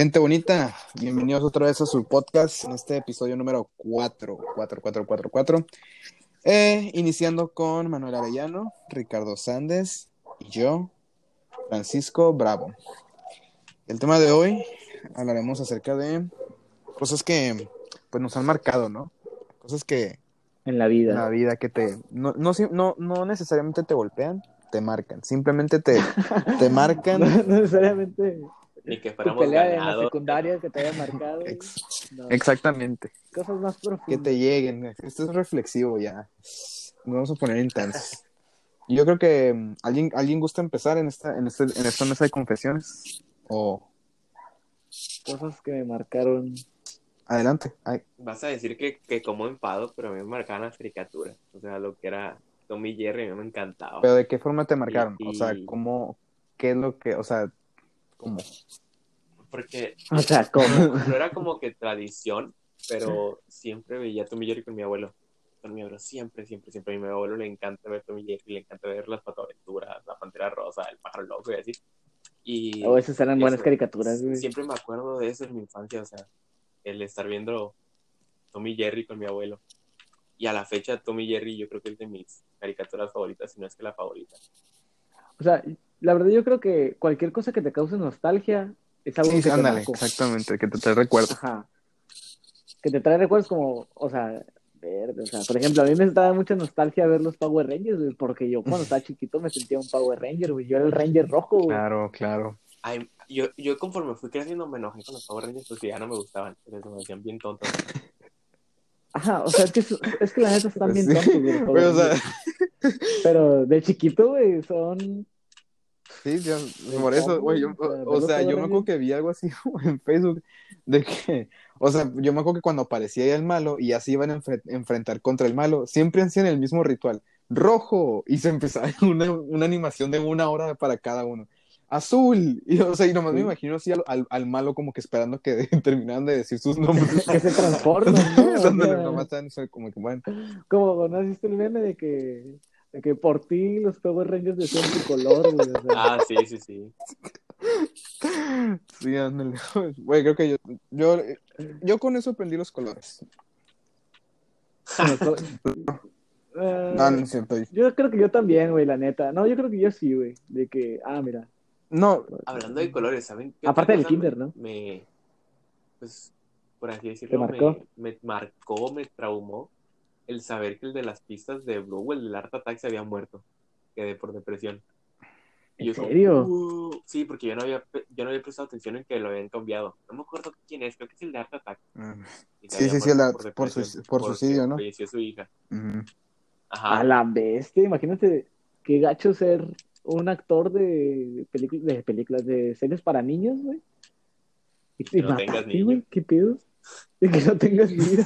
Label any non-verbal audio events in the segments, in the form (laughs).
Gente bonita, bienvenidos otra vez a su podcast en este episodio número 4, 4, 4, 4, 4. Eh, iniciando con Manuel Arellano, Ricardo Sández y yo, Francisco Bravo. El tema de hoy hablaremos acerca de cosas que pues nos han marcado, ¿no? Cosas que en la vida. en la vida que te no, no, no, no necesariamente te golpean, te marcan, simplemente te, te (laughs) marcan. No necesariamente Ni que tu pelea en la ganados. secundaria que te haya marcado. Ex- No, Exactamente. Cosas más que profundas. te lleguen. Esto es reflexivo ya. Nos vamos a poner intensos. Yo creo que mm, alguien, alguien gusta empezar en esta, en este, en esta mesa de confesiones. O Cosas que me marcaron. adelante. Ay, Vas a decir que, que como enfado, pero a mí me marcaban las caricaturas. O sea, lo que era Tommy Jerry a mí me encantaba. pero de qué forma te marcaron? Y- O sea, cómo, qué es lo que, o sea, cómo. Porque O sea, ¿cómo? (laughs) no era como que tradición, pero siempre veía Tommy Jerry con mi abuelo. Con mi abuelo, siempre, siempre, siempre. A mi abuelo le encanta ver Tommy Jerry, le encanta ver las patoaventuras, la pantera rosa, el pájaro loco y así. Y O esas eran buenas eso, caricaturas, güey. Siempre me acuerdo de eso en mi infancia, o sea, el estar viendo Tommy Jerry con mi abuelo. Y a la fecha, Tommy Jerry yo creo que es de mis caricaturas favoritas, si no es que la favorita. O sea, la verdad yo creo que cualquier cosa que te cause nostalgia es algo Sí, que te ándale, exactamente, que te, te recuerdo. Ajá. Que te trae recuerdos como, o sea, verde, o sea, por ejemplo, a mí me daba mucha nostalgia ver los Power Rangers, güey, porque yo cuando estaba (laughs) chiquito me sentía un Power Ranger, güey. Yo era el Ranger rojo, güey. Claro, claro. Ay, yo, yo conforme fui creciendo me enojé con los Power Rangers porque ya no me gustaban, porque se me hacían bien tontos. Ajá, o sea, es que, es que la neta están bien Sí. tontos, güey. los (laughs) Power Güey, o sea, Rangers. Pero de chiquito, güey, son... Sí, yo, por eso, güey, yo, o, sea, yo me acuerdo que vi algo así (laughs) en Facebook de que, o sea, yo me acuerdo que cuando aparecía ya el malo y así iban a enfre- enfrentar contra el malo, siempre hacían el mismo ritual, rojo, y se empezaba (laughs) una, una animación de una hora para cada uno, azul, y o sea, y nomás me imagino así al, al, al malo como que esperando que (laughs) terminaran de decir sus nombres. que se transforman, ¿no? Sea, nomás sea, como que bueno, como no has visto el meme de que, de que por ti los Power Rangers decían tu color, güey. O sea, (laughs) Ah, sí, sí, sí. (laughs) sí, ándale, (laughs) güey, creo que yo, yo, yo con eso aprendí los colores. No, no es cierto. Yo creo que yo también, güey, la neta. No, yo creo que yo sí, güey. De que, ah, mira. No, Hablando de colores, ¿saben? qué Aparte del kinder, me- ¿no? Me, pues, por así decirlo, ¿Te marcó? Me, me marcó, me traumó el saber que el de las pistas de Blue, el del Art Attack, se había muerto. Quedé por depresión. Y ¿En yo como, serio? "Uh", sí, porque yo no, había, yo no había prestado atención en que lo habían cambiado. No me acuerdo quién es, creo que es el de Art Attack. Se Sí, sí, sí, de- por por porque suicidio, ¿no? Falleció su hija. Ajá. A la bestia, imagínate qué gacho ser un actor de, películas de películas, de series para niños, güey. Y, Que y no tengas matarte, niño. güey, ¿qué pedo? (laughs) Y que no tengas (laughs) vida.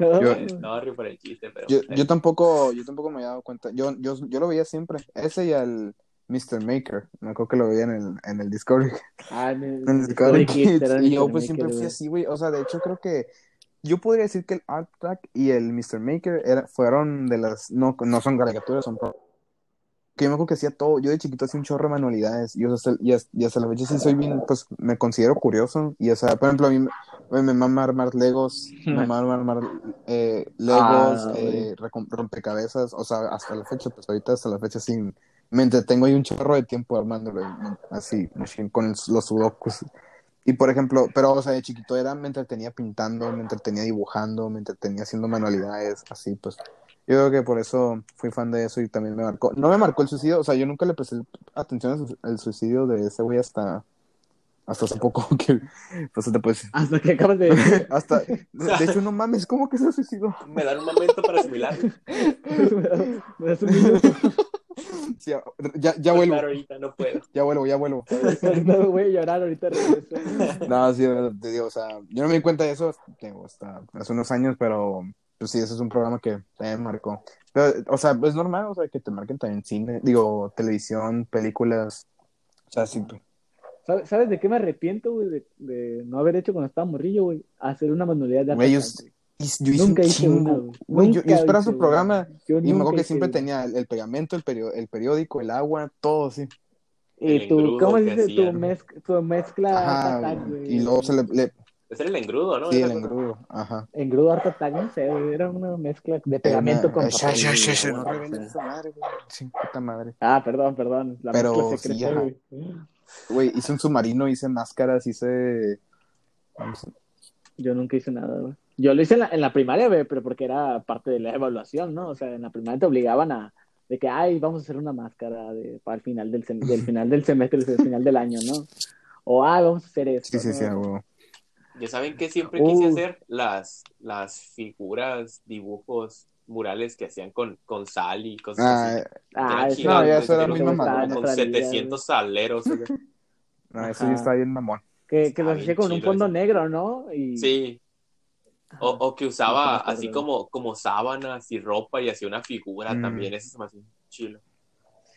No, Yo- No, río por el chiste, pero. Yo, eh, yo tampoco, yo tampoco me había dado cuenta. Yo, yo, yo lo veía siempre. Ese y al Mr. Maker. Me acuerdo que lo veía en el, en el Discovery. Ah, en el- (laughs) En el Discovery Discovery Kids, Kids. Y yo pues siempre Maker, fui güey. así, güey. O sea, de hecho creo que yo podría decir que el Art Attack y el Mr. Maker era, fueron de las, no, no son caricaturas, son pro- que yo me acuerdo que hacía todo, yo de chiquito hacía un chorro de manualidades, y, o sea, hasta- y, hasta- y hasta la fecha sí soy bien, pues me considero curioso, y o sea, por ejemplo, a mí me, mama armar Legos, me (laughs) mama armar eh, Legos, Ah, eh, rompecabezas, o sea, hasta la fecha, pues ahorita hasta la fecha sí, me entretengo ahí un chorro de tiempo armándolo, así, con el- los sudokus. Y por ejemplo, pero o sea, de chiquito era, me entretenía pintando, me entretenía dibujando, me entretenía haciendo manualidades, así pues. Yo creo que por eso fui fan de eso y también me marcó. No me marcó el suicidio, o sea, yo nunca le presté atención al suicidio de ese güey hasta, hasta hace poco (laughs) que, pues te puedes Hasta que acabas de (laughs) hasta, de hecho no mames, ¿cómo que se suicidó? Me dan un momento para asimilar. (laughs) me das un minuto. Sí, ya, ya vuelvo, Claro, ahorita no puedo. ya vuelvo, ya vuelvo. Ahorita voy a llorar, ahorita regreso. No, sí, te digo, o sea, yo no me di cuenta de eso hasta hace unos años, pero pues sí, ese es un programa que también me marcó. Pero, o sea, es normal, o sea, que te marquen también cine, digo, televisión, películas, o sea, sí, pues, ¿Sabes, ¿Sabes de qué me arrepiento, güey? De, de no haber hecho cuando estaba morrillo, güey. Hacer una manualidad de Güey, yo- hice Nunca un hice una, chingo. güey. Güey, yo, yo esperaba hice su programa Yo y me acuerdo que siempre una. tenía el, el pegamento, el, perio- el periódico, el agua, todo así. Y tu, ¿cómo se dice? Tu, mezc- tu mezcla Ajá, Attack, güey. y luego se le, le- Ese era el engrudo, ¿no? sí, el engrudo, ajá. Engrudo Art Attack, no sé, güey. Era una mezcla de pegamento con papel. ya, ya, ya, ya, güey, no sea. esa madre, güey. Sí, puta madre. Ah, perdón, perdón. La Pero mezcla sí, secreta, ajá. güey. Güey, hice un submarino, hice máscaras, hice... vamos, Yo nunca hice nada, güey. Yo lo hice en la, en la primaria, güey, pero porque era parte de la evaluación, ¿no? O sea, en la primaria te obligaban a, de que, ay, vamos a hacer una máscara de, para el final del, sem- del final del semestre, del final del año, ¿no? O, ah, vamos a hacer esto. Sí, sí, ¿no? sí. Ya saben que siempre quise Uh. hacer las, las figuras, dibujos, murales que hacían con, con sal y cosas Ah, así. Ah, eso ya eso era muy. Con 700 saleros. (laughs) no, eso ya está bien mamón. Que, que lo Está hacía bien con un chido fondo eso. negro, ¿no? Y, Sí. O, o que usaba Sí, sí así como, como sábanas y ropa y hacía una figura Mm. también. Eso se me hacía chilo.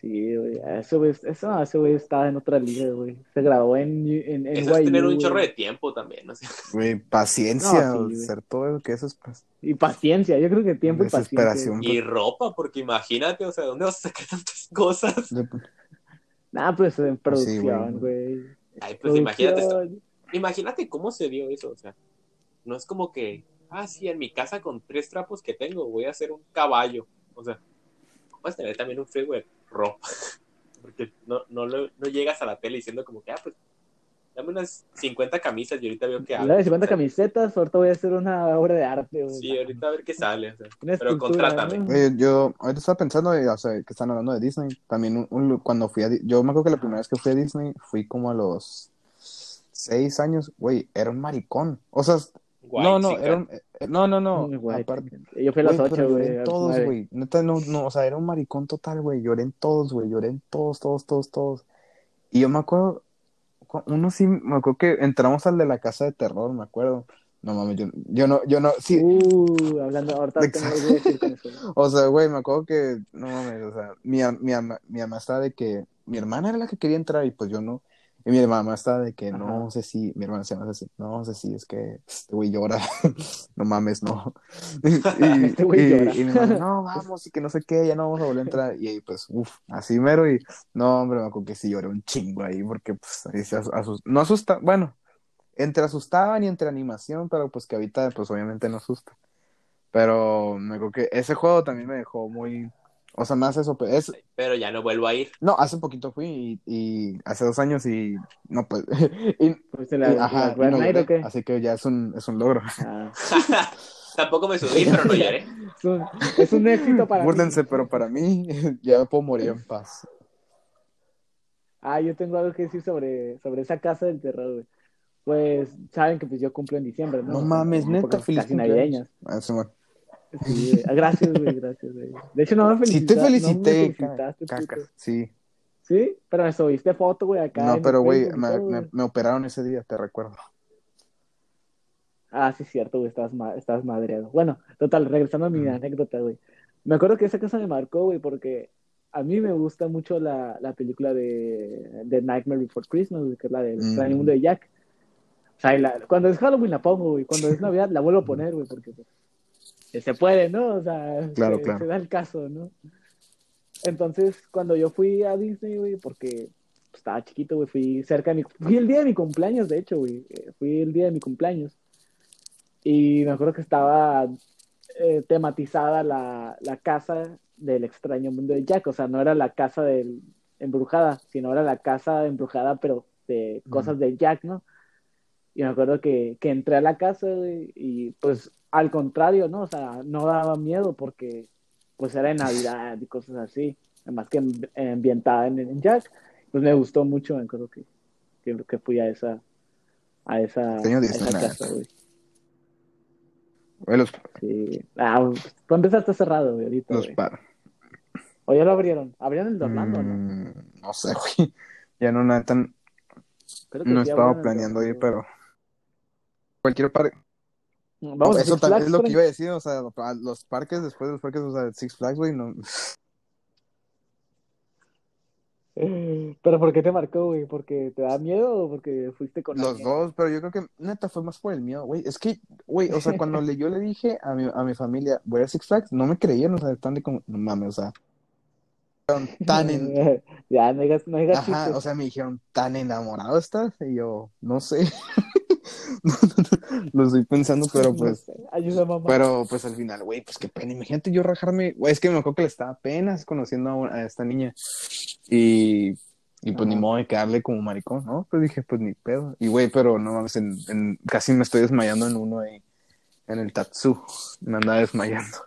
Sí, güey. Ese güey, eso, ese güey estaba en otra liga, güey. Se graduó en, en, en Eso es tener un chorro de tiempo también. ¿no? (laughs) Güey, paciencia, No, sí, o güey. hacer todo eso que eso es Y paciencia, yo creo que tiempo y paciencia. Desesperación. y ropa, porque imagínate, o sea, ¿dónde vas a sacar tantas cosas? de- Nah, pues en Pues sí, producción, güey. Ay, pues imagínate esto. Imagínate cómo se dio eso, o sea, no es como que, ah, sí, en mi casa con tres trapos que tengo voy a hacer un caballo, o sea, puedes tener también un de ropa, (laughs) porque no, no, lo- no llegas a la tele diciendo como que, ah, pues, dame unas 50 camisas y ahorita veo. La de 50 O sea, camisetas, ahorita voy a hacer una obra de arte. Sí, ahorita a ver qué sale, o sea, (laughs) Una pero contrátame. yo ahorita estaba pensando, eh, o sea, que están hablando de Disney. También un- un- cuando fui a yo me acuerdo que la primera vez que fui a Disney fui como a los seis años, güey, era un maricón. O sea, no, no, White era un- eh, no, no, no, aparte, Yo fui a las güey, 8, pero lloré güey. en todos, 9. güey. Neta, no, no, o sea, era un maricón total, güey. Lloré en todos, güey. Lloré en todos, todos, todos, todos. Y yo me acuerdo, cu- uno sí, me acuerdo que entramos al de la casa de terror, me acuerdo. No mames, yo, yo no, yo no, sí, Uh, hablando, ahorita tengo Exacto. algo que decir con eso. (laughs) O sea, güey, me acuerdo que, no mames, o sea, mi, am- mi, ama- mi mamá estaba de que, mi hermana era la que quería entrar y pues yo no. Y mi mamá estaba de que, no sé si, mi hermana se llama así, no sé si, es que este güey llora, (laughs) no mames, no. Y, (laughs) (laughs) Este güey y- llora. y mi mamá, no, vamos, y que no sé qué, ya no vamos a volver a entrar. Y ahí, pues, uff, así mero, y no, hombre, me acuerdo que sí lloré un chingo ahí, porque, pues, ahí se asu- asus- no asusta, bueno, entre asustaban y entre animación, pero pues que ahorita, pues, obviamente no asusta. Pero me acuerdo que ese juego también me dejó muy. O sea, más eso. pues, Es... Pero ya no vuelvo a ir. No, hace poquito fui y, y hace dos años y. No, pues. (laughs) y- ¿Fuiste la, y- ajá, la no o qué? Así que ya es un, es un logro. Ah, (laughs) Tampoco me subí, pero no lloré. (laughs) es, un, es un éxito para mí. Búrlense, pero para mí ya puedo morir en paz. Ah, yo tengo algo que decir sobre, sobre esa casa del terror, güey. Pues saben que pues yo cumplo en diciembre, ¿no? No mames, neta, feliz cumpleaños. navideñas. Ah, sí, bueno. Sí, gracias, güey, gracias, güey. De hecho, no me Sí felicitaste. te felicité, no felicitaste, caca. puto. Sí. Sí, pero me subiste foto, güey, acá. No, pero güey, me, me, operaron ese día, te recuerdo. Ah, sí, es cierto, güey, estabas, ma- estabas madreado. Bueno, total, regresando a mi anécdota, güey. Me acuerdo que esa casa me marcó, güey, porque a mí me gusta mucho la, la película de, de Nightmare Before Christmas, que es la del Mm. extraño mundo de Jack. O sea, la- cuando es Halloween la pongo, güey. Cuando es Navidad la vuelvo a poner, güey, porque pues, se puede, ¿no? O sea, Claro, se, claro. se da el caso, ¿no? Entonces, cuando yo fui a Disney, güey, porque pues, estaba chiquito, güey, fui cerca de mi... Fui el día de mi cumpleaños, de hecho, güey. eh, Fui el día de mi cumpleaños. Y me acuerdo que estaba eh, tematizada la, la casa del extraño mundo de Jack. O sea, no era la casa del embrujada, sino era la casa embrujada, pero de cosas de Jack, ¿no? Y me acuerdo que, que entré a la casa y pues al contrario, ¿no? O sea, no daba miedo porque pues era en Navidad y cosas así. Además que ambi- ambientada en, en Jack. Pues me gustó mucho, me acuerdo que, que, que fui a esa a esa, a esa casa, güey. Los, Sí. Ah, está cerrado, güey, ahorita, los güey. pa- O ya lo abrieron. Abrieron el de Orlando, ¿no? Mm, no sé, güey. Ya no, que no estaba de planeando ir, pero. Cualquier parque. Vamos a eso Six también Flags, es lo que iba a decir, o sea, a los parques, después de los parques, o sea, Six Flags, güey, no. (laughs) Pero ¿por qué te marcó, güey? ¿Porque te da miedo o porque fuiste con Los alguien? dos, pero yo creo que neta fue más por el miedo, güey. Es que, güey, o sea, cuando le, yo le dije a mi, a mi familia, voy a Six Flags, no me creyeron, o sea, están de como, no mames, o sea, tan en, (laughs) Ya, no digas, no digas Ajá, o sea, me dijeron, ¿tan enamorado estás? Y yo, no sé. (laughs) No, no, no, Lo estoy pensando, (laughs) pero pues, sé, Ayuda, mamá. pero pues al final, güey, pues qué pena. Imagínate yo rajarme, güey, es que me acuerdo que le estaba apenas conociendo a, una- a esta niña. Y, y pues ni modo de quedarle como maricón, ¿no? Pues dije, pues ni pedo. Y güey, pero no mames, en, en- casi me estoy desmayando en uno ahí, en el Tatsu. Me andaba desmayando.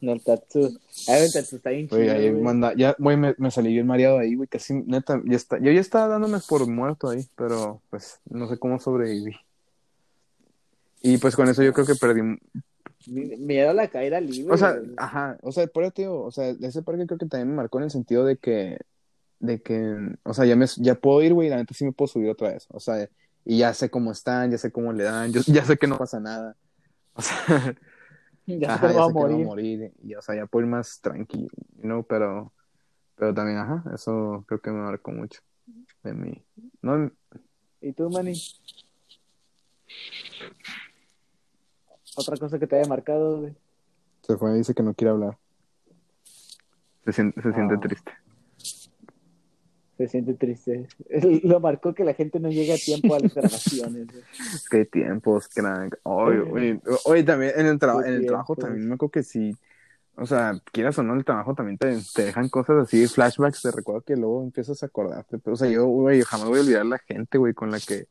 No, el tatsu. Ay, el tatsu está bien chido, Güey, ahí güey. manda, ya, güey, me, me salí bien mareado ahí, güey, casi, neta, ya está, yo ya estaba dándome por muerto ahí, pero pues no sé cómo sobreviví. Y pues con eso yo creo que perdí, Mi- Miedo a la caída libre. o sea, güey. ajá, o sea, por eso digo, o sea, ese parque creo que también me marcó en el sentido de que, de que, o sea, ya me, ya puedo ir, güey, y la neta sí me puedo subir otra vez, o sea, y ya sé cómo están, ya sé cómo le dan, yo, (laughs) ya sé que no pasa nada, o sea, (laughs) ya Ajá, te ya va a sé que no morir. morir. Y, o sea, ya puedo ir más tranquilo, ¿no? Pero, pero también, ajá, eso creo que me marcó mucho de mí. No, ¿Y tú, Manny? Otra cosa que te haya marcado, güey. se fue, dice que no quiere hablar. Se siente, se siente Ah. triste. Se siente triste. (laughs) Lo marcó que la gente no llega a tiempo a las grabaciones. güey. (laughs) Qué tiempos, crack. Oye, oye, oye, también en el, Qué en el trabajo también me acuerdo que sí. O sea, quieras o no, el trabajo también te, te dejan cosas así, flashbacks, te recuerdo que luego empiezas a acordarte. Pero, o sea, yo, güey, jamás voy a olvidar la gente, güey, con la que,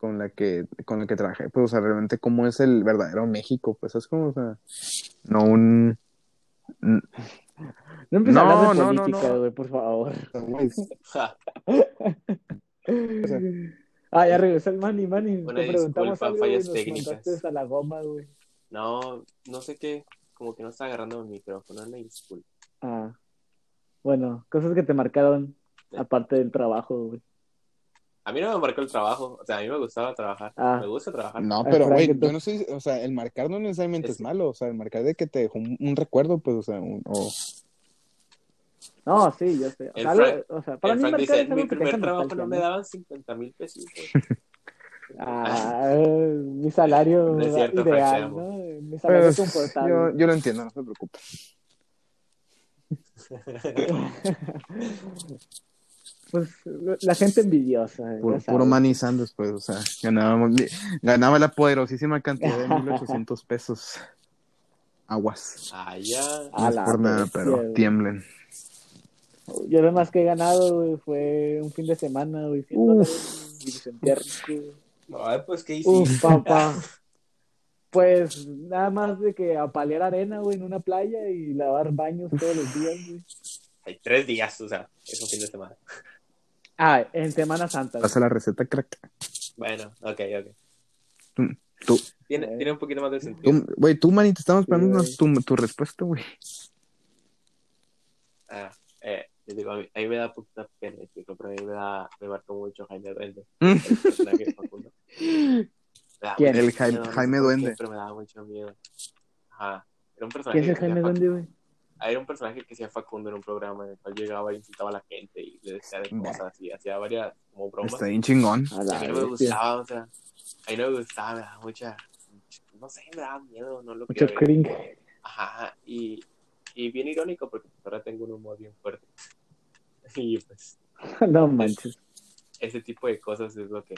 con la que, con la que trabajé. Pues, o sea, realmente cómo es el verdadero México, pues es como, o sea, no un... No empieces a No, hablar de no, no, política, no. güey, por favor. (laughs) güey, (laughs) Ah, ya regresó el Manny, Manny. Una Te preguntamos disculpa, algo, güey, fallas nos técnicas. mandaste a la goma, güey. No, no sé qué, como que no está agarrando el micrófono, una disculpa. Ah, bueno, cosas que te marcaron aparte del trabajo, güey. A mí no me marcó el trabajo, o sea, a mí me gustaba trabajar, Ah. me gusta trabajar. No, Ay, pero, güey, yo no sé, o sea, el marcar no necesariamente es, Es- malo, o sea, el marcar de que te dejó un, un recuerdo, pues, o sea, un, o... No, sí, yo sé. O El sea, Frank- o sea para El mí Frank marcar dice, es algo mi primer trabajo no me daban 50 mil pesos. (laughs) Ah, mi salario (laughs) No cierto, ideal. ¿no? Mi salario Pues, confortable. yo, yo lo entiendo, no se preocupe. (laughs) Pues la gente envidiosa. Puro, puro Manny Sanders, pues, o sea, ganábamos, ganaba la poderosísima cantidad de 1800 pesos. Aguas. Ah, ya. A No es la por nada, pero tiemblen. Yo lo más que he ganado, güey, fue un fin de semana, güey, 100 Uf. y sentía rico. Ay, pues, ¿qué hiciste? Uf, papá. (laughs) Pues nada más de que apalear arena, güey, en una playa y lavar baños todos los días, güey. Hay tres días, o sea, es un fin de semana. Ah, en Semana Santa. Pasa la receta, crack. Bueno, ok, ok. Tú, tú, Tiene, Eh. tiene un poquito más de sentido. güey, tú, Manny, te estamos esperando Sí, tu, tu respuesta, güey. Ah, eh, yo digo, a mí, a mí me da puta pena, chico, pero a mí me da, me marcó mucho Jaime Duende, (laughs) el personaje de Facundo. Me da ¿Quién? El Jaime- Duende. Pero me daba mucho miedo. Ajá. Era un personaje ¿Quién es el Jaime Duende, güey? Era un personaje que hacía Facundo en un programa en el cual llegaba e insultaba a la gente y le decía de cosas y hacía varias como bromas. Está bien chingón. A A mí no me gustaba, o sea, a mí no me gustaba, me daba mucha, no sé, me daba miedo, no lo Mucho ver. cringe. Ajá, y, y bien irónico porque ahora tengo un humor bien fuerte. (laughs) Y pues (laughs) no manches. ese tipo de cosas es lo que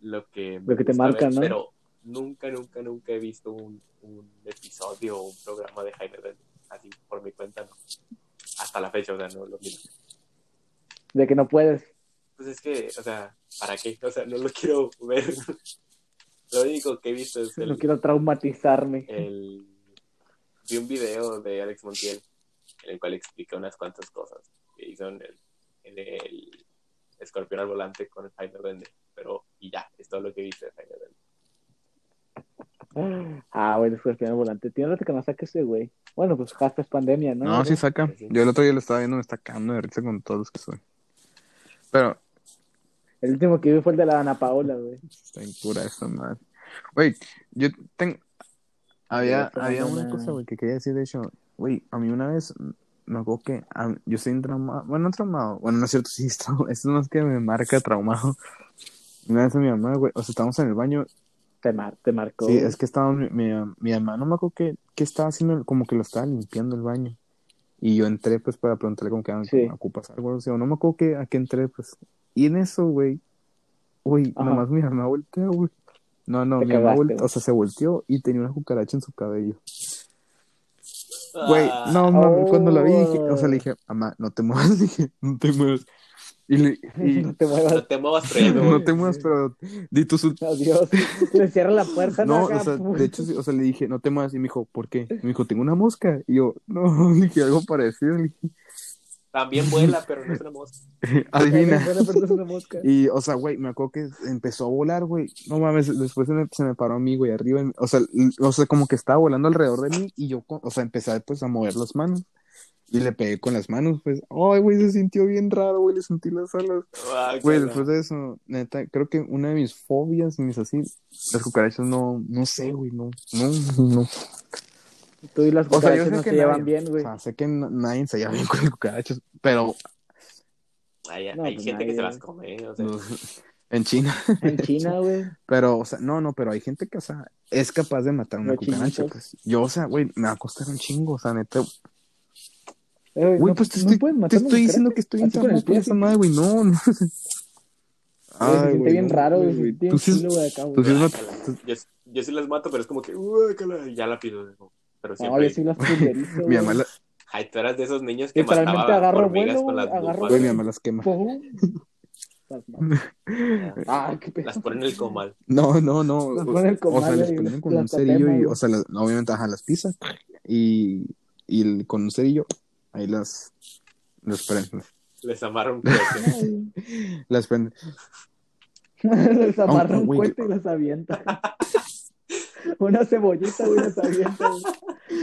lo que, Lo que te marca, ver, ¿no? Pero nunca, nunca, nunca he visto un, un episodio o un programa de Jaime así por mi cuenta, no. Hasta la fecha, o sea, no lo miro. De que no puedes. Pues es que, o sea, ¿para qué? O sea, no lo quiero ver. (laughs) Lo único que he visto es el, No quiero traumatizarme. el... Vi un video de Alex Montiel en el cual explica unas cuantas cosas que hizo en el, en el escorpión al volante con Jaime Duende. Pero, y ya, es todo lo que he visto de Jaime Duende. Ah, güey, después el volante. Tiene rato que no saque ese, güey. Bueno, pues hasta es pandemia, ¿no? No, sí saca. Sí. Yo el otro día lo estaba viendo, me está cagando de risa con todos los que soy. Pero, El último que vi fue el de la Ana Paola, güey. está bien pura esa madre. Güey, yo tengo. Había, había una cosa, güey, que quería decir, de hecho, güey, a mí una vez me acuerdo que yo estoy traumado, bueno, no traumado, bueno, no es cierto, (laughs) sí, es traumado, eso no es que me marca traumado. Una vez a mi mamá, güey, o sea, estábamos en el baño, Te, mar te marcó. sí, es que estaba mi, mi, mi mamá, no me acuerdo que, que estaba haciendo, como que lo estaba limpiando el baño. Y yo entré, pues, para preguntarle como que ah, Sí. ocupas algo, o sea, no me acuerdo que, a qué entré, pues. Y en eso, güey, uy, Ajá. nomás mi mamá voltea, güey. No, no, Te mi mamá volteó, o sea, se volteó y tenía una cucaracha en su cabello. Güey, no Ah, mames, cuando la vi dije, o sea, Oh. le dije, mamá, no te muevas, (laughs) dije, no te muevas. Y, le, (laughs) y No te muevas. No te muevas, pero no te muevas, pero di tus ult- Adiós. Le cierra la puerta. No, o sea, de hecho, sí, o sea, le dije, no te muevas, y me dijo, ¿por qué? Me dijo, tengo una mosca. Y yo, no, (laughs) le dije algo parecido, le dije, También vuela, pero no es una mosca. (laughs) adivina. Bueno, pero es una mosca. Y, o sea, güey, me acuerdo que empezó a volar, güey. No mames, después se me, se me paró a mí, güey, arriba. O sea, o sea, como que estaba volando alrededor de mí y yo, o sea, empecé pues a mover las manos. Y le pegué con las manos, pues. Ay, güey, se sintió bien raro, güey, le sentí las alas. Ah, Güey, después de eso, neta, creo que una de mis fobias, mis así, las cucarachas no, no sé, güey, no, no, no. Tú y las O sea, yo cucarachas sé no que se llevan nadie- bien, güey. O sea, sé que nadie se lleva bien con las cucarachas, pero Hay, No, hay pues gente que se las come, o sea, (laughs) en China. En China, (laughs) güey. Pero, o sea, no, no, pero hay gente que, o sea, es capaz de matar una Los cucaracha, chinitos. pues. Yo, o sea, güey, me va a costar un chingo, o sea, neta. Eh, Güey, no- pues te no estoy, te estoy diciendo que estoy Así con esa madre, güey, no, no. (laughs) Güey, se siente bien no, raro, güey. Se güey. siente Tú bien sí, chilo, güey, acá, güey. tú sí no- Guácala. tú- yo, yo sí las mato, pero es como que, guácala, y ya la pido. Pero No, siempre. yo sí las pulverizo, (laughs) mi güey. mamá, la- Ay, tú eras de esos niños que Literalmente mataba agarro hormigas vuelo, con las güey, agarro lufas, güey, mi mamá las quema. Las. (laughs) Ah, qué pedo. Las ponen en el comal. No, no, no. Las ponen el o sea, comal y ponen las- con las un cerillo y, o sea, las- obviamente, ajá, las pisas y, y el- con un cerillo, ahí las, las prenden. Les amarra un cohete. (laughs) (laughs) Las prenden. (laughs) Les amarra Aunque, un cohete y las avienta. Una cebollita, güey, las avienta, güey.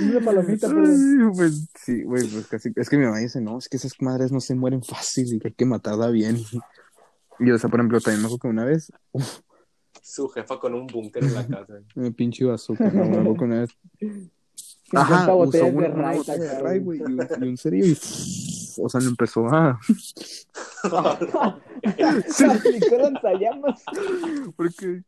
Una palomita. Ay, pues sí, güey, pues casi. Es que mi mamá dice, no, es que esas madres no se mueren fácil y que hay que matarla bien. Y, o sea, por ejemplo, también me acuerdo que una vez, Su jefa con un búnker en la casa. me pinche bazooka, no, me acuerdo que una vez. 50 Ajá, usó botellas de de güey, y un, y un cerillo y, (laughs) o sea, le empezó a, (laughs) Se (laughs) aplicó lanzallamas. porque,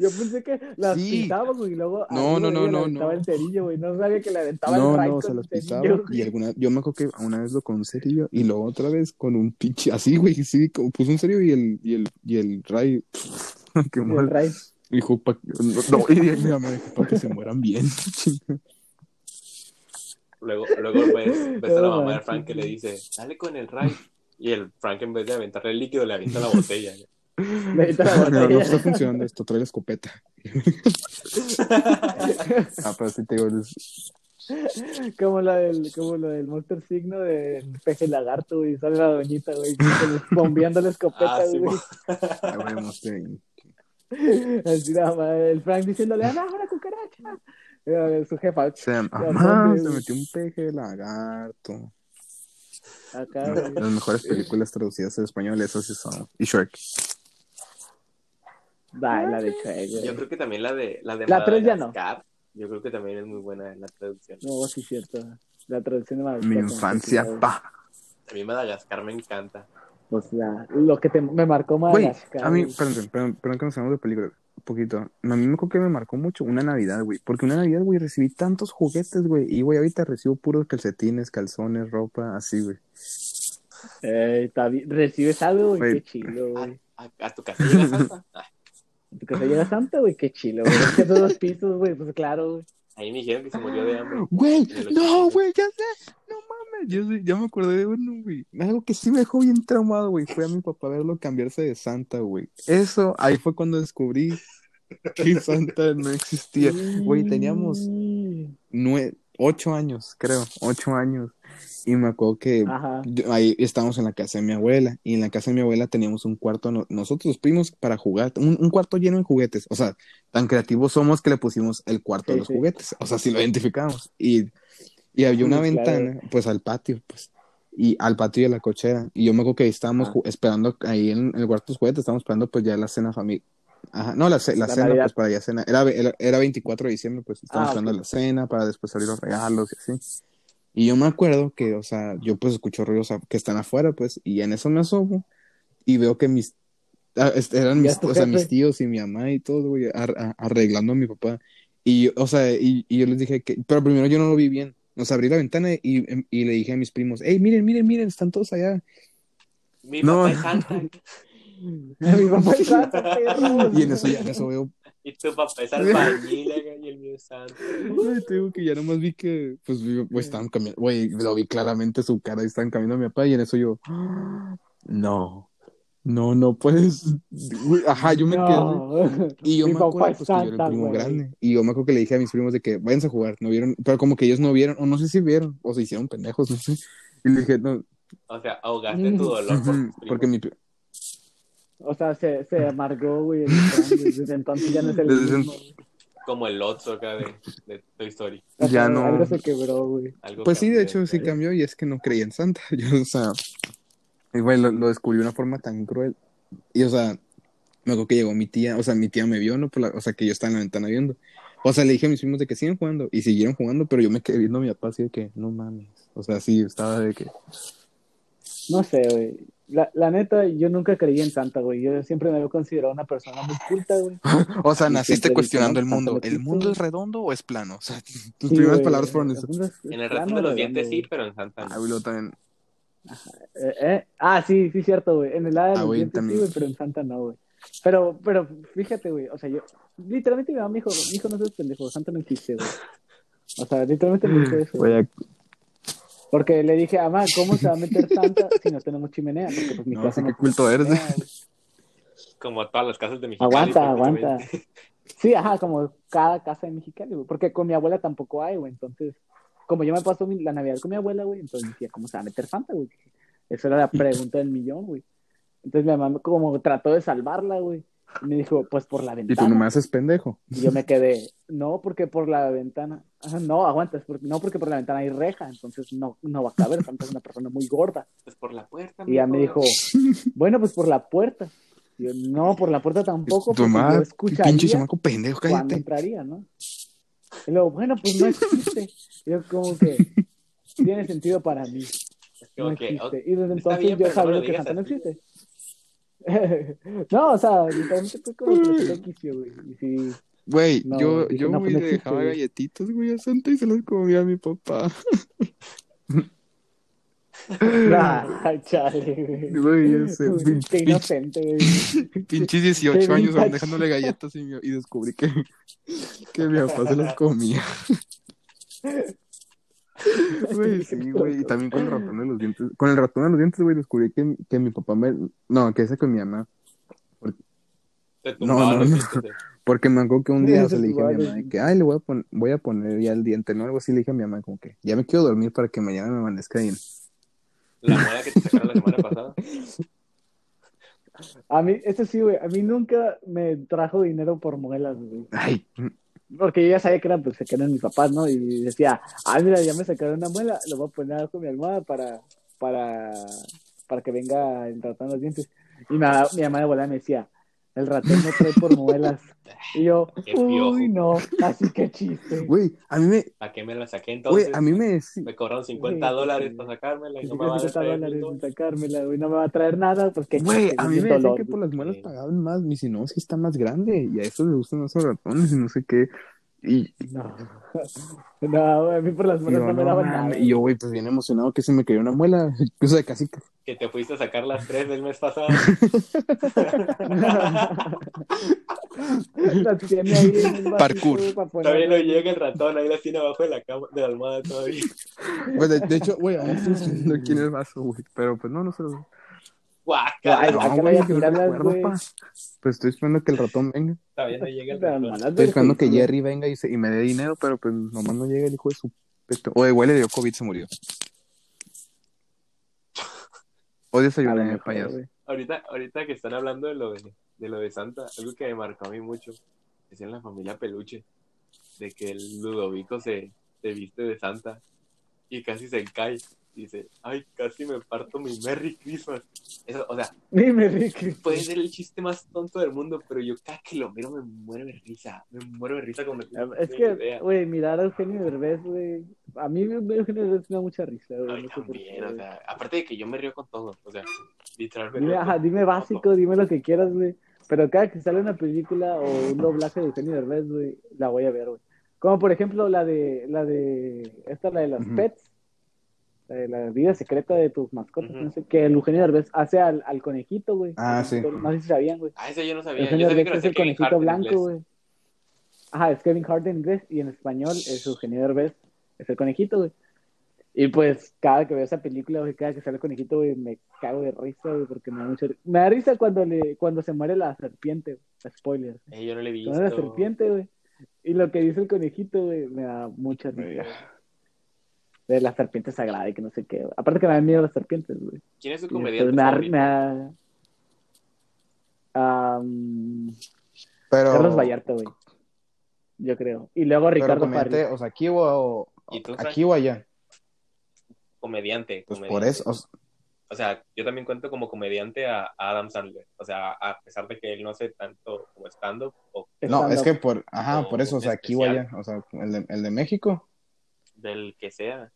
Yo pensé que las Sí. pisaba, güey, y luego No, no, no, no, aventaba no. el cerillo, güey. No sabía que le aventaba no, el no, con se el las cerillo, pisaba güey. y alguna, yo me acuerdo que una vez lo con un cerillo y luego otra vez con un pinche, así, güey, sí, como puso un cerillo y el, y el, y el Ray, qué Y el mal, raid. dijo, pa, no, y mamá dijo, para que se mueran bien, Luego, luego ves, ves a la No mamá de. Frank que le dice, dale con el Ray. Y el Frank en vez de aventarle el líquido le avienta la botella. Le avienta la (laughs) no, no botella. está funcionando esto, trae la escopeta. (laughs) ah, pero sí te digo, es- como la del, como lo del monster signo del peje lagarto, güey. Sale la doñita, güey, bombeando la escopeta, Ah, sí, güey. ah, güey, mostré- (laughs) Así nada más, el Frank diciéndole, ¡ah, una cucaracha! Su jefa, Se metió un peje lagarto. acá, güey. Las mejores películas traducidas al español, esas sí son. Y Shrek. Dale, la de Shrek. Yo creo que también la de la de La ya no. Yo creo que también es muy buena la traducción. No, sí, cierto. La traducción de Madagascar. Mi infancia, pa. A mí Madagascar me encanta. O sea, lo que te, me marcó Güey, Madagascar. a mí, perdón, perdón, perdón que nos hablamos de películas. Poquito. A mí me acuerdo que me marcó mucho una Navidad, güey. Porque una Navidad, güey, recibí tantos juguetes, güey. Y, güey, ahorita recibo puros calcetines, calzones, ropa, así, güey. Eh, está bien. Recibes algo, güey, Güey. qué chilo, A, güey. a- a tu casa llega Santa. (laughs) En tu casa llega Santa, güey, qué chilo, güey. Es que esos dos pisos, güey, pues claro, güey. ahí me dijeron que se murió de hambre. Güey, no, güey, ya sé. Yo ya me acordé de uno, güey. Algo que sí me dejó bien traumado, güey. Fue a mi papá verlo cambiarse de Santa, güey. Eso, ahí fue cuando descubrí que (laughs) Santa no existía. Güey, teníamos Sí. nue- ocho años, creo, ocho años. Y me acuerdo que yo- ahí estábamos en la casa de mi abuela. Y en la casa de mi abuela teníamos un cuarto, no- nosotros los primos, para jugar. Un, un cuarto lleno de juguetes. O sea, tan creativos somos que le pusimos el cuarto de Sí, los sí. juguetes. O sea, si lo identificamos. Y, y había una Sí, claro. ventana, pues al patio, pues. Y al patio y a la cochera. Y yo me acuerdo que ahí estábamos Ah. esperando ahí en, en el cuarto de los juguetes, estábamos esperando pues ya la cena familiar. Ajá, no, la, la La cena, Navidad. pues para ya cena. Era, era, era 24 de diciembre, pues estábamos Ah, esperando ok. la cena para después abrir los regalos y así. Y yo me acuerdo que, o sea, yo pues escucho ruidos que están afuera, pues, y en eso me asomo y veo que mis, ah, eran mis, o sea, mis tíos y mi mamá y todo, güey, arreglando a mi papá. Y, o sea, y, y yo les dije que, pero primero yo no lo vi bien. Sea, abrí la ventana y, y le dije a mis primos, hey, miren, miren, miren, están todos allá. Mi No. papá es Santa. (laughs) Mi papá es Santa, perro. Y en eso ya, en eso veo, Y tu papá es albañil y el mío es Santa. Ay, te digo que ya nomás vi que, pues, güey, estaban caminando, güey, lo vi claramente su cara y estaban caminando a mi papá y en eso yo, "Ah, (gasps) no, no, no puedes, ajá, yo me quedé, No. y yo Mi me acuerdo, es pues, que yo era el primo grande, y yo me acuerdo que le dije a mis primos de que váyanse a jugar, no vieron, pero como que ellos no vieron, o no sé si vieron, o se hicieron pendejos, no sé, y le dije, no, O sea, ahogaste tu dolor por porque mi, O sea, se, se amargó, güey. Desde (laughs) entonces ya no es el Desde mismo. Como el Otso acá de, de Toy Story. O Ya sea, no. Algo se quebró, güey. Pues sí, de hecho sí cambió y es que no creía en Santa. (laughs) Yo, o sea, y güey, lo, lo descubrí de una forma tan cruel. Y o sea, me acuerdo que llegó mi tía, o sea, mi tía me vio, ¿no? Por la- o sea, que yo estaba en la ventana viendo. O sea, le dije a mis primos de que sigan jugando y siguieron jugando, pero yo me quedé viendo a mi papá así de que, no mames. O sea, sí, estaba de que, No sé, güey. La, la neta, yo nunca creí en Santa, güey. Yo siempre me había considerado una persona muy culta, güey. (laughs) o sea, naciste cuestionando el mundo. ¿El mundo es redondo o es plano? O sea, (laughs) tus Sí, primeras güey. palabras fueron mundo es- En el plano, de los dientes sí, pero en Santa Ah, no. güey, también. Eh, eh. Ah, sí, sí, cierto, güey. En el lado de Ah, los güey, dientes sí, güey, pero en Santa no, güey. Pero, pero, fíjate, güey. O sea, yo, literalmente mi mamá me dijo, mi hijo no seas pendejo, Santa no existe, güey. O sea, literalmente me dijo eso. güey. Porque le dije, mamá, ¿cómo se va a meter Santa (laughs) si no tenemos chimenea? Porque pues mi no casa no qué culto eres. chimenea, güey. Como todas las casas de Mexicali. Aguanta, prácticamente. aguanta. Sí, ajá, como cada casa de Mexicali, güey. Porque con mi abuela tampoco hay, güey. Entonces, como yo me paso mi- la Navidad con mi abuela, güey, entonces decía, ¿cómo se va a meter Santa, güey? Esa era la pregunta del millón, güey. Entonces mi mamá como trató de salvarla, güey. Y me dijo, pues por la Y tú ventana. nomás es pendejo. Y yo me quedé, no, porque por la ventana. No, aguanta, es porque, no, porque por la ventana hay reja. Entonces no, no va a caber. Santa es una persona muy gorda. Pues por la puerta. Y ella me dijo, bueno, pues por la puerta. Y yo, no, por la puerta tampoco, Tu porque yo mamá, escucharía pinche chamaco pendejo, cuando cállate. entraría, ¿no? Y luego, bueno, pues no existe. Y yo como que tiene sentido para mí. No existe. Y desde entonces bien, yo no sabía lo que Santa no existe. (laughs) no, o sea, literalmente fue como que le quicio, güey. Y sí, Güey, No, yo, dije, yo no, güey, pues no le existe, dejaba güey. galletitas, güey, a Santa y se las comía a mi papá. (laughs) (laughs) Ay, chale, güey. Qué inocente, güey. Pinches 18 Qué años dejándole galletas y, descubrí que, que mi papá se las comía. Güey, sí, güey. Y también con el ratón de los dientes. Con el ratón de los dientes, güey, descubrí que, que mi papá me. No, que ese con mi mamá. No, no, no. Porque me acuerdo que un día o sea, le dije a mi mamá que, ay, le voy a, pon- voy a poner ya el diente, ¿no? Algo así le dije a mi mamá, como que ya me quiero dormir para que mañana me amanezca bien. La muela que te sacaron la semana pasada. (laughs) A mí, eso sí, güey, a mí nunca me trajo dinero por muelas, güey. Ay, Porque yo ya sabía que eran, pues, que eran mis papás, ¿no? Y decía, ah, mira, ya me sacaron una muela, lo voy a poner abajo mi almohada para, para, para que venga a los dientes. Y mi, mamá- mi mamá de volada me decía, el ratón no trae por muelas. Y yo, (laughs) uy, no, así que chiste. güey, a mí me, ¿A qué me la saqué güey, entonces? a mí me, Me cobraron 50 Sí, dólares para sacármela y no me va a 50 traer dólares en sacármela, güey, no me va a traer nada, pues qué güey, chiste, a mí me decían que por güey. las muelas pagaban más, mis si no, es que está más grande, y a eso les gustan esos ratones y no sé qué. Y, No, (laughs) no, güey, a mí por las muelas yo, no me daban nada. y yo, güey, pues bien emocionado que se me cayó una muela, (laughs) o sea, casi, Que te fuiste a sacar las tres del mes pasado. (laughs) Las tiene ahí en un vasito, Parkour. Todavía no llega el ratón, ahí la tiene abajo de la cama, de la almohada todavía. pues de, de hecho, güey, aún estoy aquí en el vaso, güey, pero pues no, no se los... Guaca, No, güey, yo. Pues estoy esperando que el ratón venga. todavía no llega el ratón. Estoy esperando que. Jerry venga y, se- y me dé dinero, pero pues nomás no llega el hijo de su pecho. O igual le dio COVID, se murió. O desayuné, payaso. Ahorita, ahorita que están hablando de lo de, de lo de Santa, algo que me marcó a mí mucho es en la familia Peluche, de que el Ludovico se, se viste de Santa y casi se cae. Dice, ay, casi me parto mi Merry Christmas. Eso, o sea, Dime, Ricky. puede ser el chiste más tonto del mundo, pero yo cada que lo miro me muero de risa. Me muero de risa con Es que, güey, mirar a Eugenio Derbez, güey. A mí Eugenio Derbez me da mucha risa, güey. No también, o sea, aparte de que yo me río con todo, o sea, literalmente. Dime, ajá, dime básico, dime lo que quieras, güey. Pero cada que sale una película o un doblaje de Eugenio Derbez, güey, la voy a ver, güey. Como por ejemplo la de, la de, esta la de las pets, la vida secreta de tus mascotas, no sé, que el Eugenio Derbez hace al, al conejito, güey. Ah, No sé- sí. No sé si sabían, güey. Ah, ese yo no sabía. Yo Eugenio sabía Derbez es el Kevin conejito Hart blanco, güey. Ajá, es Kevin Hart en inglés y en español es Eugenio Derbez, es el conejito, güey. Y pues cada que veo esa película, güey, cada que sale el conejito, güey, me cago de risa, güey, porque me da mucha ri- Me da risa cuando le cuando se muere la serpiente, güey. spoiler. Eh, yo no le he visto. Cuando la serpiente, güey. Y lo que dice el conejito, güey, me da mucha risa. De la serpiente sagrada y que no sé qué. Aparte que me dan miedo las serpientes, güey. ¿Quién es su Y comediante me Pero, Carlos Vallarta, güey. Yo creo. Y luego pero Ricardo comediante, Farri. o sea, aquí o, aquí o allá. Comediante. Pues comediante. por eso, o sea, O sea, yo también cuento como comediante a, a Adam Sandler. O sea, a pesar de que él no hace tanto como stand-up. O no, es que por, ajá, por eso, o sea, aquí o allá, o sea, el de, el de México. del que sea.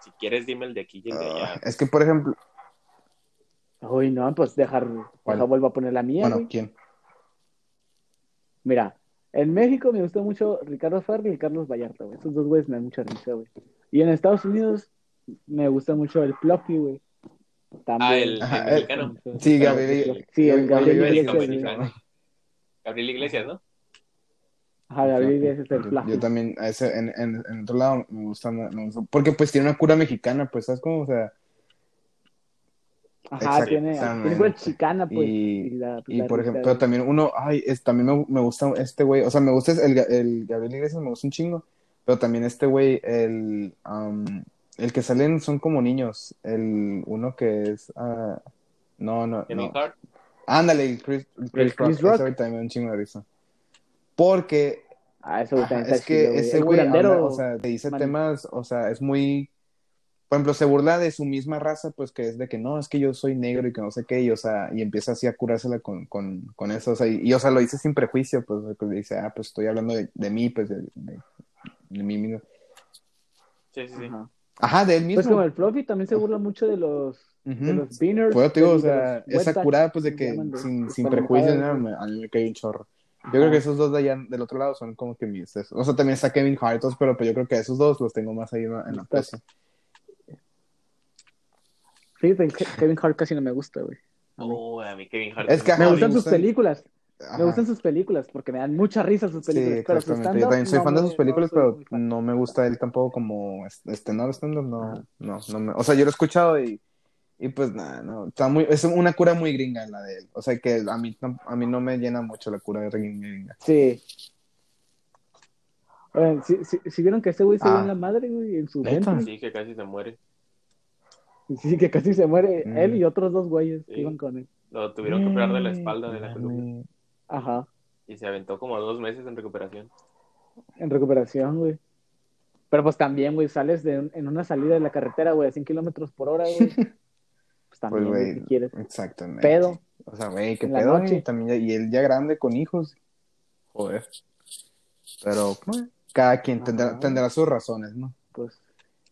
Si quieres, dime el de aquí y el de allá. Ah, es que, por ejemplo, Uy, no, pues dejar, deja, vuelvo a poner la mía, bueno, güey. ¿quién? Mira, en México me gusta mucho Ricardo Farri y Carlos Vallarta, güey. Esos dos güeyes me dan mucha risa, güey. Y en Estados Unidos me gusta mucho el Fluffy, güey. También. Ah, el, Ajá, el eh, mexicano. Sí, Gabriel. Sí, el Gabriel Gabriel Iglesias. Gabriel Iglesias, ¿no? Ajá, Gabriel Iglesias es el Yo, también, a ese, en, en, en otro lado, me gusta, me gusta, porque pues tiene una cura mexicana, pues, ¿sabes cómo? O sea, Ajá, tiene, tiene cura chicana, pues. Y- la- y la por ejemplo, pero también uno, ay, es, también me, me gusta este güey, o sea, me gusta el, el Gabriel Iglesias, me gusta un chingo, pero también este güey, el, am, el que salen son como niños, el uno que es, ah, no, no, Kevin no, Hart. ándale, el Chris, el Chris, El Chris Rock, Rock. ese güey también me da un chingo de risa, porque Ah, eso Ajá, es que chido, ese güey curandero, o sea, te dice man. temas, o sea, es muy, por ejemplo, se burla de su misma raza, pues que es de que no, es que yo soy negro y que no sé qué, y o sea, y empieza así a curársela con, con, con eso, o sea, y, y, o sea, lo dice sin prejuicio, pues, pues, dice, ah, pues estoy hablando de, de mí, pues, de, de, de mí mismo. Sí, sí, sí. Ajá. Ajá, de él mismo. Pues como el Fluffy también se burla mucho de los, Ujú. de los beaners. Pues yo te digo, o sea, esa curada, pues, de que sin, sin güey. nada, a mí me cae un chorro. Yo creo que esos dos de allá, del otro lado, son como que mis, o sea, también está Kevin Hart, pero pues yo creo que esos dos los tengo más ahí en la. Fíjate, el Ke- Kevin Hart casi no me gusta, güey. A mí. Oh, a mí Kevin Hart. Es que, me ajá, gustan me sus películas. Ajá. Me gustan sus películas porque me dan mucha risa sus Sí, películas. pero su exactamente. Yo también soy no fan de sus películas, no pero no me gusta él tampoco como stand-up, stand-up, no, no, no me, o sea, yo lo he escuchado y, y pues nada, no, está muy, es una cura muy gringa la de él, o sea, que a mí, no- a mí no me llena mucho la cura de gringa. Sí. Oigan, ¿sí, sí, sí vieron que ese güey se Ah. dio en la madre, güey, en su. Bentley? Sí, que casi se muere. Sí, que casi se muere Mm. él y otros dos güeyes que Sí. iban con él. Lo tuvieron que operar de la espalda, de la columna. Mami. Ajá, Y se aventó como dos meses en recuperación. en recuperación, güey. Pero pues también, güey, sales de un- en una salida de la carretera, güey, a 100 kilómetros por hora, güey. (laughs) Pues también, Pues, si quieres. Exactamente. Pedo. O sea, güey, qué En pedo, noche. y también, ya- y él ya grande con hijos. Joder. Pero, bueno, cada quien tendrá, tendrá sus razones, ¿no? Pues,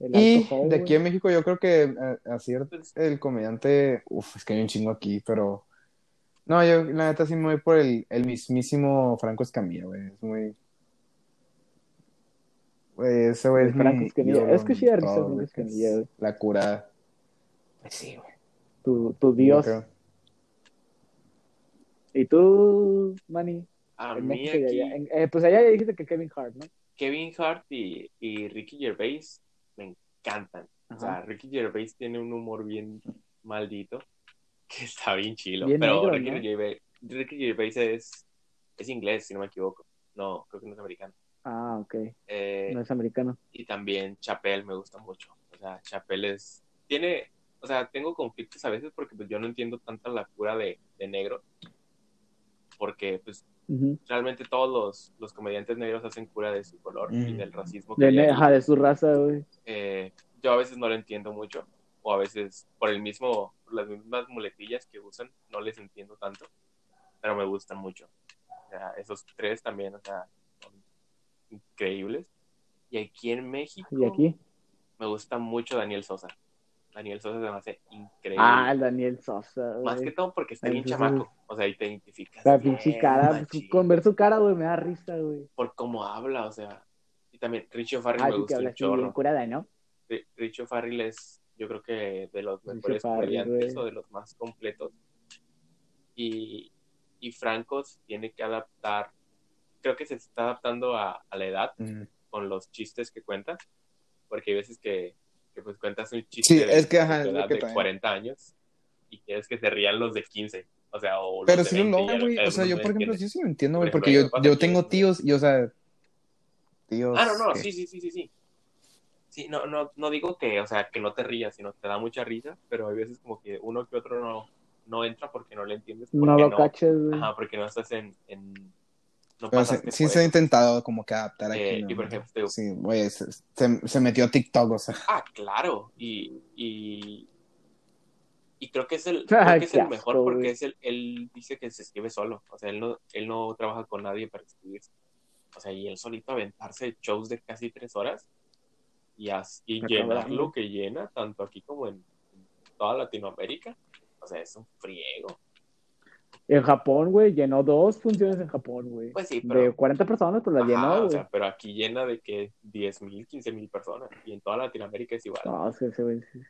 el Y alcohol, de aquí en México yo creo que eh, así el comediante, uf, es que hay un chingo aquí, pero no, yo la neta sí me voy por el, el mismísimo Franco Escamilla, güey, es muy... Güey, ese güey es Franco mi Escamilla. Es que sí da risa Franco Escamilla, güey. La cura. Pues sí, güey. Tu, tu Dios. ¿Y tú, Manny? A En mí México aquí, allá. En- eh, pues allá ya dijiste que Kevin Hart, ¿no? Kevin Hart y, y Ricky Gervais me encantan. O sea. Ricky Gervais tiene un humor bien maldito (laughs) que está bien chilo. Bien pero negro, Ricky, ¿no? Gervais, Ricky Gervais es, es inglés, si no me equivoco. No, creo que no es americano. Ah, ok. Eh, No es americano. y también Chapel me gusta mucho. O sea, Chapel es. Tiene. O sea, tengo conflictos a veces porque pues, yo no entiendo tanto la cura de, de negro. Porque, pues, realmente todos los, los comediantes negros hacen cura de su color y Mm. del racismo que De, ajá, de su raza, güey. Eh, yo a veces no lo entiendo mucho. O a veces, por el mismo, por las mismas muletillas que usan, no les entiendo tanto. Pero me gustan mucho. O sea, esos tres también, o sea, son increíbles. Y aquí en México Y aquí. me gusta mucho Daniel Sosa. Daniel Sosa se me hace increíble. Ah, el Daniel Sosa, Más que todo porque está bien chamaco. O sea, y te identificas. La pinche cara. su- Con ver su cara, güey, me da risa, güey. Por cómo habla, o sea. Y también Richo Farrell Ah, me gusta un chorro. curada, ¿no? Ri- Richo Farrell es, yo creo que de los mejores comediantes o de los más completos. Y, y Franco tiene que adaptar, creo que se está adaptando a, a la edad Mm. con los chistes que cuenta, porque hay veces que, que, pues cuentas un chiste Sí, de, es que, ajá, de edad que de también. 40 años y quieres que se rían los de 15, o sea, o los Pero de sí lo 20 y logra, a- güey. O sea, yo, no por ejemplo, entienden. sí sí lo entiendo, güey. Por Porque ejemplo, yo, yo tengo tíos y, o sea, tíos. Ah, no, no, que- sí, sí, sí, sí, sí. Sí, no, no, no digo que, o sea, que no te rías, sino te da mucha risa, pero hay veces como que uno que otro no, no entra porque no le entiendes. No porque lo caches, güey. Ajá, porque no estás en... en no sí, se ha intentado como que adaptar aquí. Eh, ¿no? y por ejemplo, Sí, güey, se, se, se metió a TikTok, o sea. Ah, claro. Y, y, y creo que es el, (laughs) Ay, creo que es el mejor asco, porque güey. es el, él dice que se escribe solo. O sea, él no, él no trabaja con nadie para escribirse. O sea, y él solito aventarse shows de casi tres horas y, llenar lo que llena, tanto aquí como en, en toda Latinoamérica. O sea, es un friego. En Japón, güey, llenó dos funciones en Japón, güey. Pues sí, De pero, 40 personas, pues la ajá, llenó, o sea, pero aquí llena de que 10 mil, 15 mil personas. Y en toda Latinoamérica es igual. No, es que ese güey sí.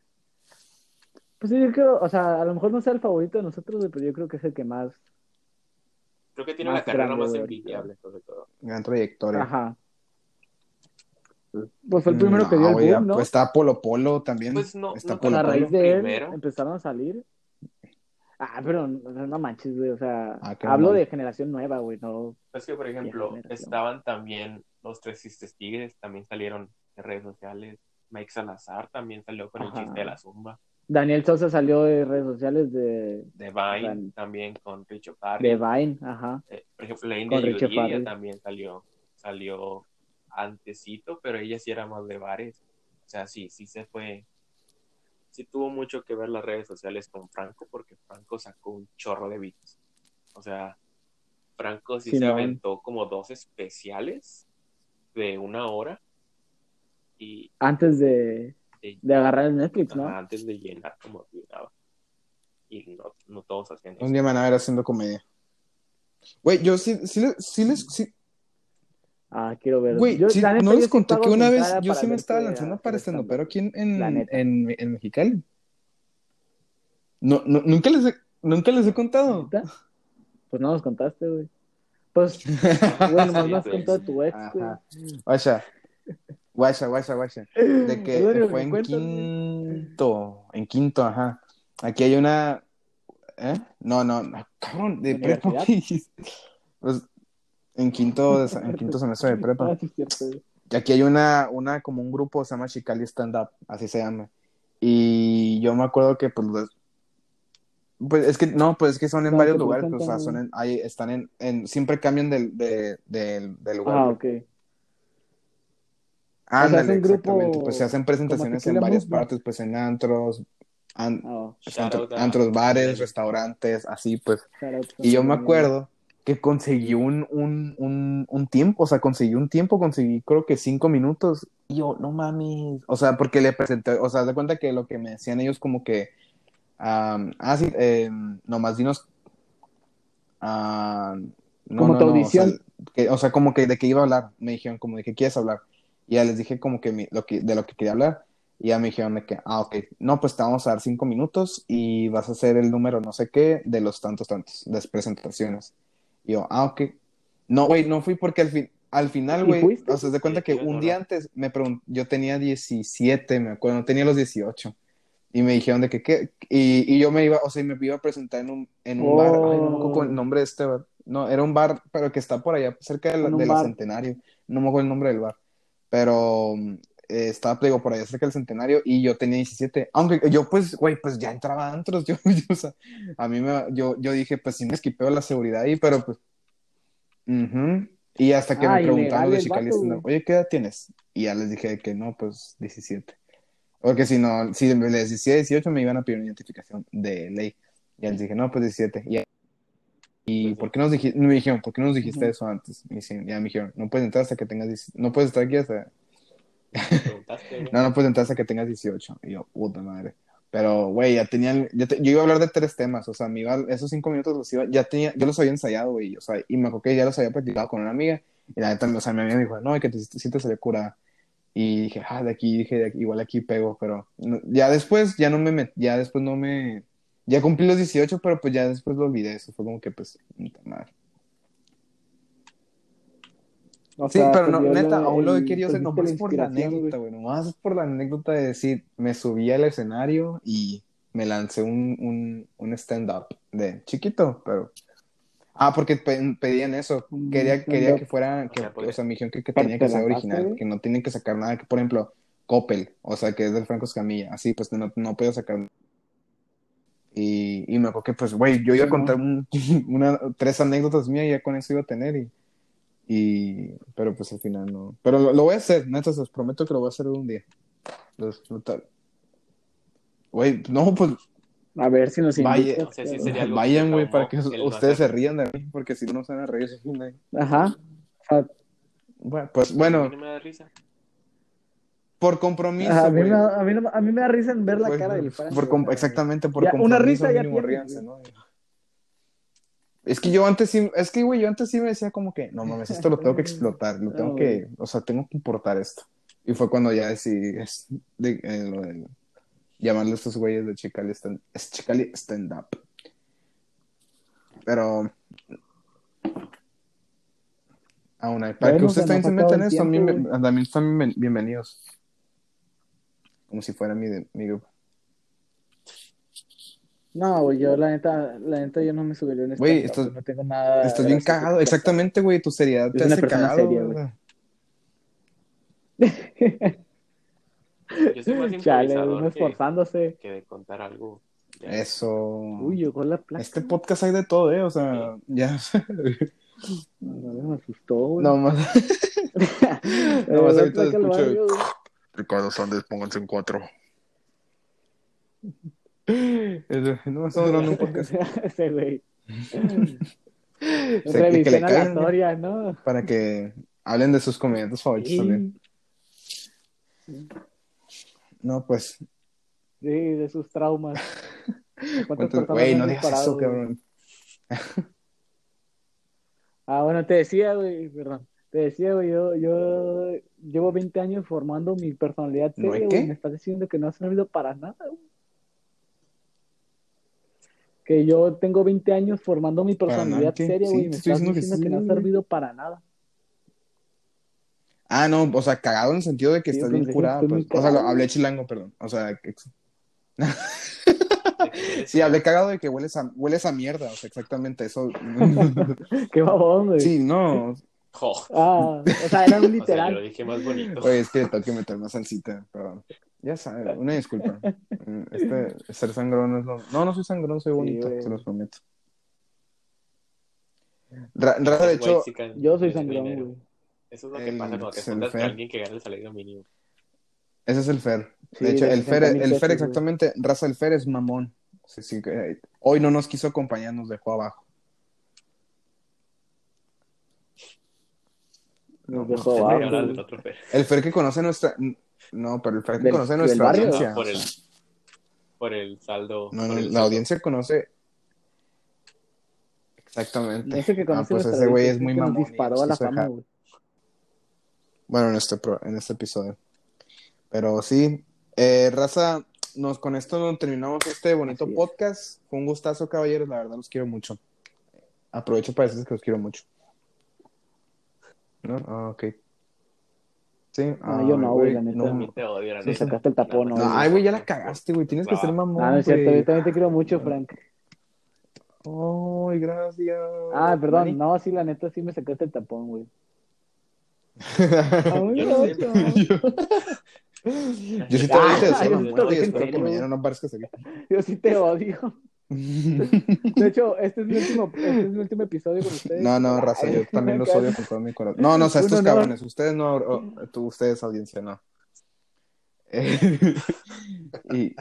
Pues sí, yo creo, o sea, a lo mejor no sea el favorito de nosotros, güey, pero yo creo que es el que más. Creo que tiene la carrera grande, más envidiable, sobre todo. Gran trayectoria. Ajá. Pues fue el primero que dio el boom, ¿no? Pues está Polo Polo también. Pues no, está no Polo a tanto Polo. raíz de él primero. empezaron a salir. Ah, pero o sea, no manches, güey. O sea, Ah, hablo mal. de generación nueva, güey. No, Es que, por ejemplo, estaban también los Tres Chistes Tigres, también salieron de redes sociales. Mike Salazar también salió con el chiste de la zumba. Daniel Sosa salió de redes sociales de, De Vine, también con Richo Parry. de Vine, ajá. Eh, por ejemplo, la India Yuridia también salió, salió antecito, pero ella sí era más de bares. O sea, sí, sí se fue. Sí tuvo mucho que ver las redes sociales con Franco, porque Franco sacó un chorro de beats. O sea, Franco sí se aventó como dos especiales de una hora y Antes de, de- de agarrar el Netflix, ¿no? antes de llenar como llenaba. Y no, no todos hacían eso. Un día van a ver haciendo comedia. Güey, yo sí, sí, les- sí les. Sí, Ah, quiero ver. güey, Yo, sí, la neta, no yo les conté que una vez yo sí me estaba lanzando hacer para estando, pero aquí en, en, en, en Mexicali. No, no, nunca les he, nunca les he contado. ¿Neta? Pues no nos contaste, güey. Pues, (laughs) me has güey. contado tu ex, güey. Ajá. Guacha, guacha, guacha, guacha. De que único fue en cuentas, güey. quinto, en quinto, ajá. Aquí hay una, ¿eh? No, no, no, cabrón, de prepa. (laughs) Pues, en quinto, de- en quinto semestre de prepa. (laughs) Ah. Y aquí hay una, una, como un grupo, se llama Chicali Stand Up, así se llama. Y yo me acuerdo que, pues, los- pues es que, no, pues es que son en ¿Cómo varios lugares, pues, o sea, son en, ahí, están en, en, siempre cambian del, de, del, del lugar. Ah, ok. Ándale, hacen grupo exactamente. Pues se hacen presentaciones en varias partes, pues en antros, an- Ah, Shout antro- antros, bares, restaurantes, así pues. shout Y yo me acuerdo que conseguí un, un, un, un tiempo, o sea, conseguí un tiempo, conseguí creo que cinco minutos. Y yo, no mames. O sea, porque le presenté, o sea, de cuenta que lo que me decían ellos como que, am, ah, sí, eh, nomás dinos. ah, no, Como no, tu no, o sea, audición. que- o sea, como que de qué iba a hablar. Me dijeron, como de qué quieres hablar. Y ya les dije como que, mi- lo que de lo que quería hablar. Y ya me dijeron de que, ah, ok, no, pues te vamos a dar cinco minutos y vas a hacer el número no sé qué de los tantos, tantos, las presentaciones. Y yo, ah, ok. No, güey, no fui porque al, fin, al final, ¿Y güey, o sea, de cuenta que un día no. antes me preguntó, yo tenía 17, me acuerdo, no tenía los 18. Y me dijeron de que, ¿qué? Y, y yo me iba, o sea, me iba a presentar en un, en un bar, ay, no me acuerdo el Oh. nombre de este bar. No, era un bar, pero que está por allá, cerca de la, de la. Centenario. No me acuerdo el nombre del bar. Pero eh, estaba, digo, por allá cerca del Centenario y yo tenía 17. Aunque yo, pues, güey, pues ya entraba a antros. (laughs) Yo, yo, o sea, a mí me, yo, yo dije, pues sí me esquipeo la seguridad ahí, pero pues. Y hasta que Ah, me preguntaron ilegal de Chicali, oye, ¿qué edad tienes? Y ya les dije que no, pues 17. Porque si no, si les decía 18 me iban a pedir una identificación de ley. Y les dije, no, pues 17. Y, y ¿por qué nos dijiste? Me dijeron, ¿por qué no nos dijiste eso antes? Y sí, ya me dijeron, no puedes entrar hasta que tengas 17. No puedes estar aquí hasta. No, no puedes entrar hasta que tengas 18. Y yo, puta madre. Pero, güey, ya tenían, ya te- yo iba a hablar de tres temas, o sea, me iba, esos cinco minutos los iba, ya tenía, yo los había ensayado, güey, o sea, y me acuerdo que ya los había practicado con una amiga, Y la neta, o sea, mi amiga me dijo, no, que te, sí te salió. Y dije, ah, de aquí, dije, igual aquí pego, pero ya después, ya no me, ya después no me, ya cumplí los 18, pero pues ya después lo olvidé, eso fue como que, pues, madre. O Sí, sea, pero no, neta, aún lo he querido hacer nomás por la anécdota, güey, nomás por la anécdota de decir, me subí al escenario y me lancé un, un, un stand-up de chiquito, pero... Ah, porque pe- pedían eso, quería, quería que fuera, que, O sea, o sea, me dijeron que, que tenía que ser original, que no tienen que sacar nada, que por ejemplo, Coppel, o sea, que es del Franco Escamilla, así, pues no, no podía sacar y, y me acuerdo que, pues, güey, yo iba a contar un- (laughs) una, tres anécdotas mías y ya con eso iba a tener y, y pero pues al final no. Pero lo, lo voy a hacer, neta, se los prometo que lo voy a hacer un día. Los, Güey, no, pues A ver si nos Vaya, invitas, o sea, sí pero- sería vayan, güey, para que ustedes se rían de mí, porque si no, no se van a reír. Ajá. Sea, Bueno, pues A mí bueno, no me da risa. por compromiso, a, mí me, da- a, mí, no- a mí me da risa en ver la Pues, cara del por exactamente, por ya, una compromiso risa ya güey. ¿no? Es que yo antes sí, es que, güey, yo antes sí me decía como que, no mames, esto lo tengo que (laughs) explotar, lo tengo que, o sea, tengo que importar esto. Y fue cuando ya decidí es de, eh, lo de llamarle a estos güeyes de Chicali stand, es Chicali stand up. Pero aún hay, para Bueno, que ustedes también se metan en el también, están bien- bienvenidos. Como si fuera mi, de- mi grupo. No, güey, yo la neta, la neta yo no me subiría en Güey, estás- no tengo nada. Estás bien cagado, exactamente, güey, tu seriedad Es te hace cagado. seria, güey. Yo soy más. (laughs) Chale, uno esforzándose. que de contar algo. Ya. Eso. Uy, llegó la placa. Este podcast hay de todo, ¿eh? O sea, ya. No, me asustó, güey. No más. Eh, (laughs) no más la ahorita escucho-. Ricardo Sández, pónganse en cuatro. No me estamos grabando un podcast. (laughs) Ese güey. (laughs) caigan, aleatoria, ¿no? Para que hablen de sus comediantes favoritos Sí, también. No, pues. sí, de sus traumas. (laughs) ¿Cuántas cuántos- Güey, no digas eso, cabrón. Ah, bueno, te decía, güey, perdón. Te decía, güey, yo, yo llevo 20 años formando mi personalidad ¿No seria, hay güey. Me estás diciendo que no ha servido para nada, güey. Que yo tengo 20 años formando mi personalidad seria, Sí, güey. te me estoy estás diciendo que diciendo que, sí, no ha güey. servido para nada. Ah, no, o sea, cagado en el sentido de que Sí, estás pues, bien sí, muy Pues. O sea, lo- hablé chilango, perdón. O sea, que- (laughs) sí, hablé cagado de que hueles a, hueles a mierda. O sea, exactamente eso. (laughs) Qué babón, güey. sí, no. Jo. Ah, o sea, era un (laughs) O sea, literal. lo dije más bonito. Oye, es que tengo que meter más salsita, perdón. Ya sabes, una disculpa. (laughs) Este, ser sangrón no es lo... No, no soy sangrón, soy Sí, bonito, güey. se los prometo. Ra- Raza, de hecho, Yo soy sangrón, güey. Eso es lo que El- pasa cuando te juntas con alguien que gana el salario mínimo. ese es el Fer. Sí, De hecho, de el Fer, 60,000 el Fer exactamente, raza, el Fer es mamón. Sí, sí, que- hoy no nos quiso acompañar, nos dejó abajo. Nos No, dejó abajo. El Fer que conoce nuestra... No, pero el Del- conoce nuestra barrio. audiencia. No, por el, por el saldo. No, por no, el la saldo. audiencia conoce... Exactamente. Ese que Ah, conoce pues nuestra ese güey es muy mamón. disparó a la fama, güey. Bueno, en este, pro- en este episodio. Pero sí, eh, raza, nos, con esto terminamos este bonito Así es. podcast. Fue un gustazo, caballeros. La verdad, los quiero mucho. Aprovecho para decirles que los quiero mucho. ¿No? Ah, ok. Sí. Ah, yo no, güey, la neta. No, te odio, la sacaste el tapón, ¿no? No, ay, güey, ya la cagaste, güey. Tienes que ser mamón. Ah, no es cierto, yo también te quiero mucho, Frank. Ay, gracias. Ah, perdón, Mani. no, sí, la neta sí me sacaste el tapón, güey. (laughs) Yo no sé, (laughs) Yo sí te odio, te Ah, deseo yo te odio, espero que mañana no aparezcas aquí. Yo sí te odio. De hecho, este es mi último, este es mi último episodio con ustedes. No, no, raza, yo también los odio con todo mi corazón. No, no, o sea, estos cabrones, ustedes no, o- tú, ustedes audiencia, no. (laughs) Y,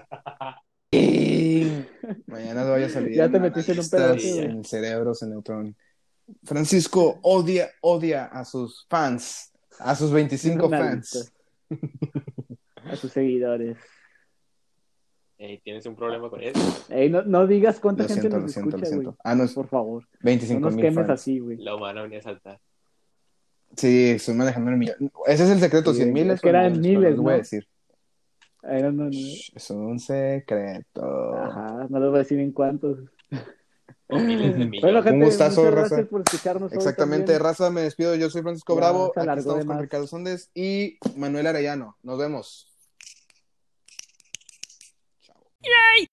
y mañana voy a salir. Ya te metiste en un pedazo. En cerebros, en neutrón. Francisco odia, odia a sus fans, a sus 25 Una fans. A sus seguidores. Ey, ¿Tienes un problema con eso? Ey, no, no digas cuánta Lo gente siento, lo nos siento, lo escucha, güey. siento. Ah, no, es Por favor. No 25 nos mil quemes fans. así, güey. La humana venía a saltar. Sí, estoy manejando el millón. Ese es el secreto, Sí, 100 mil es que eran miles, no a ¿no? decir. No, no, no. Shh, Es un secreto. Ajá, no les voy a decir en cuántos. O miles de millones. Bueno, gente, gustazo, muchas raza. gracias por escucharnos Exactamente, raza, me despido. Yo soy Francisco Ya Bravo. Aquí estamos con. Ricardo Sondes y Manuel Arellano. Nos vemos. Yay!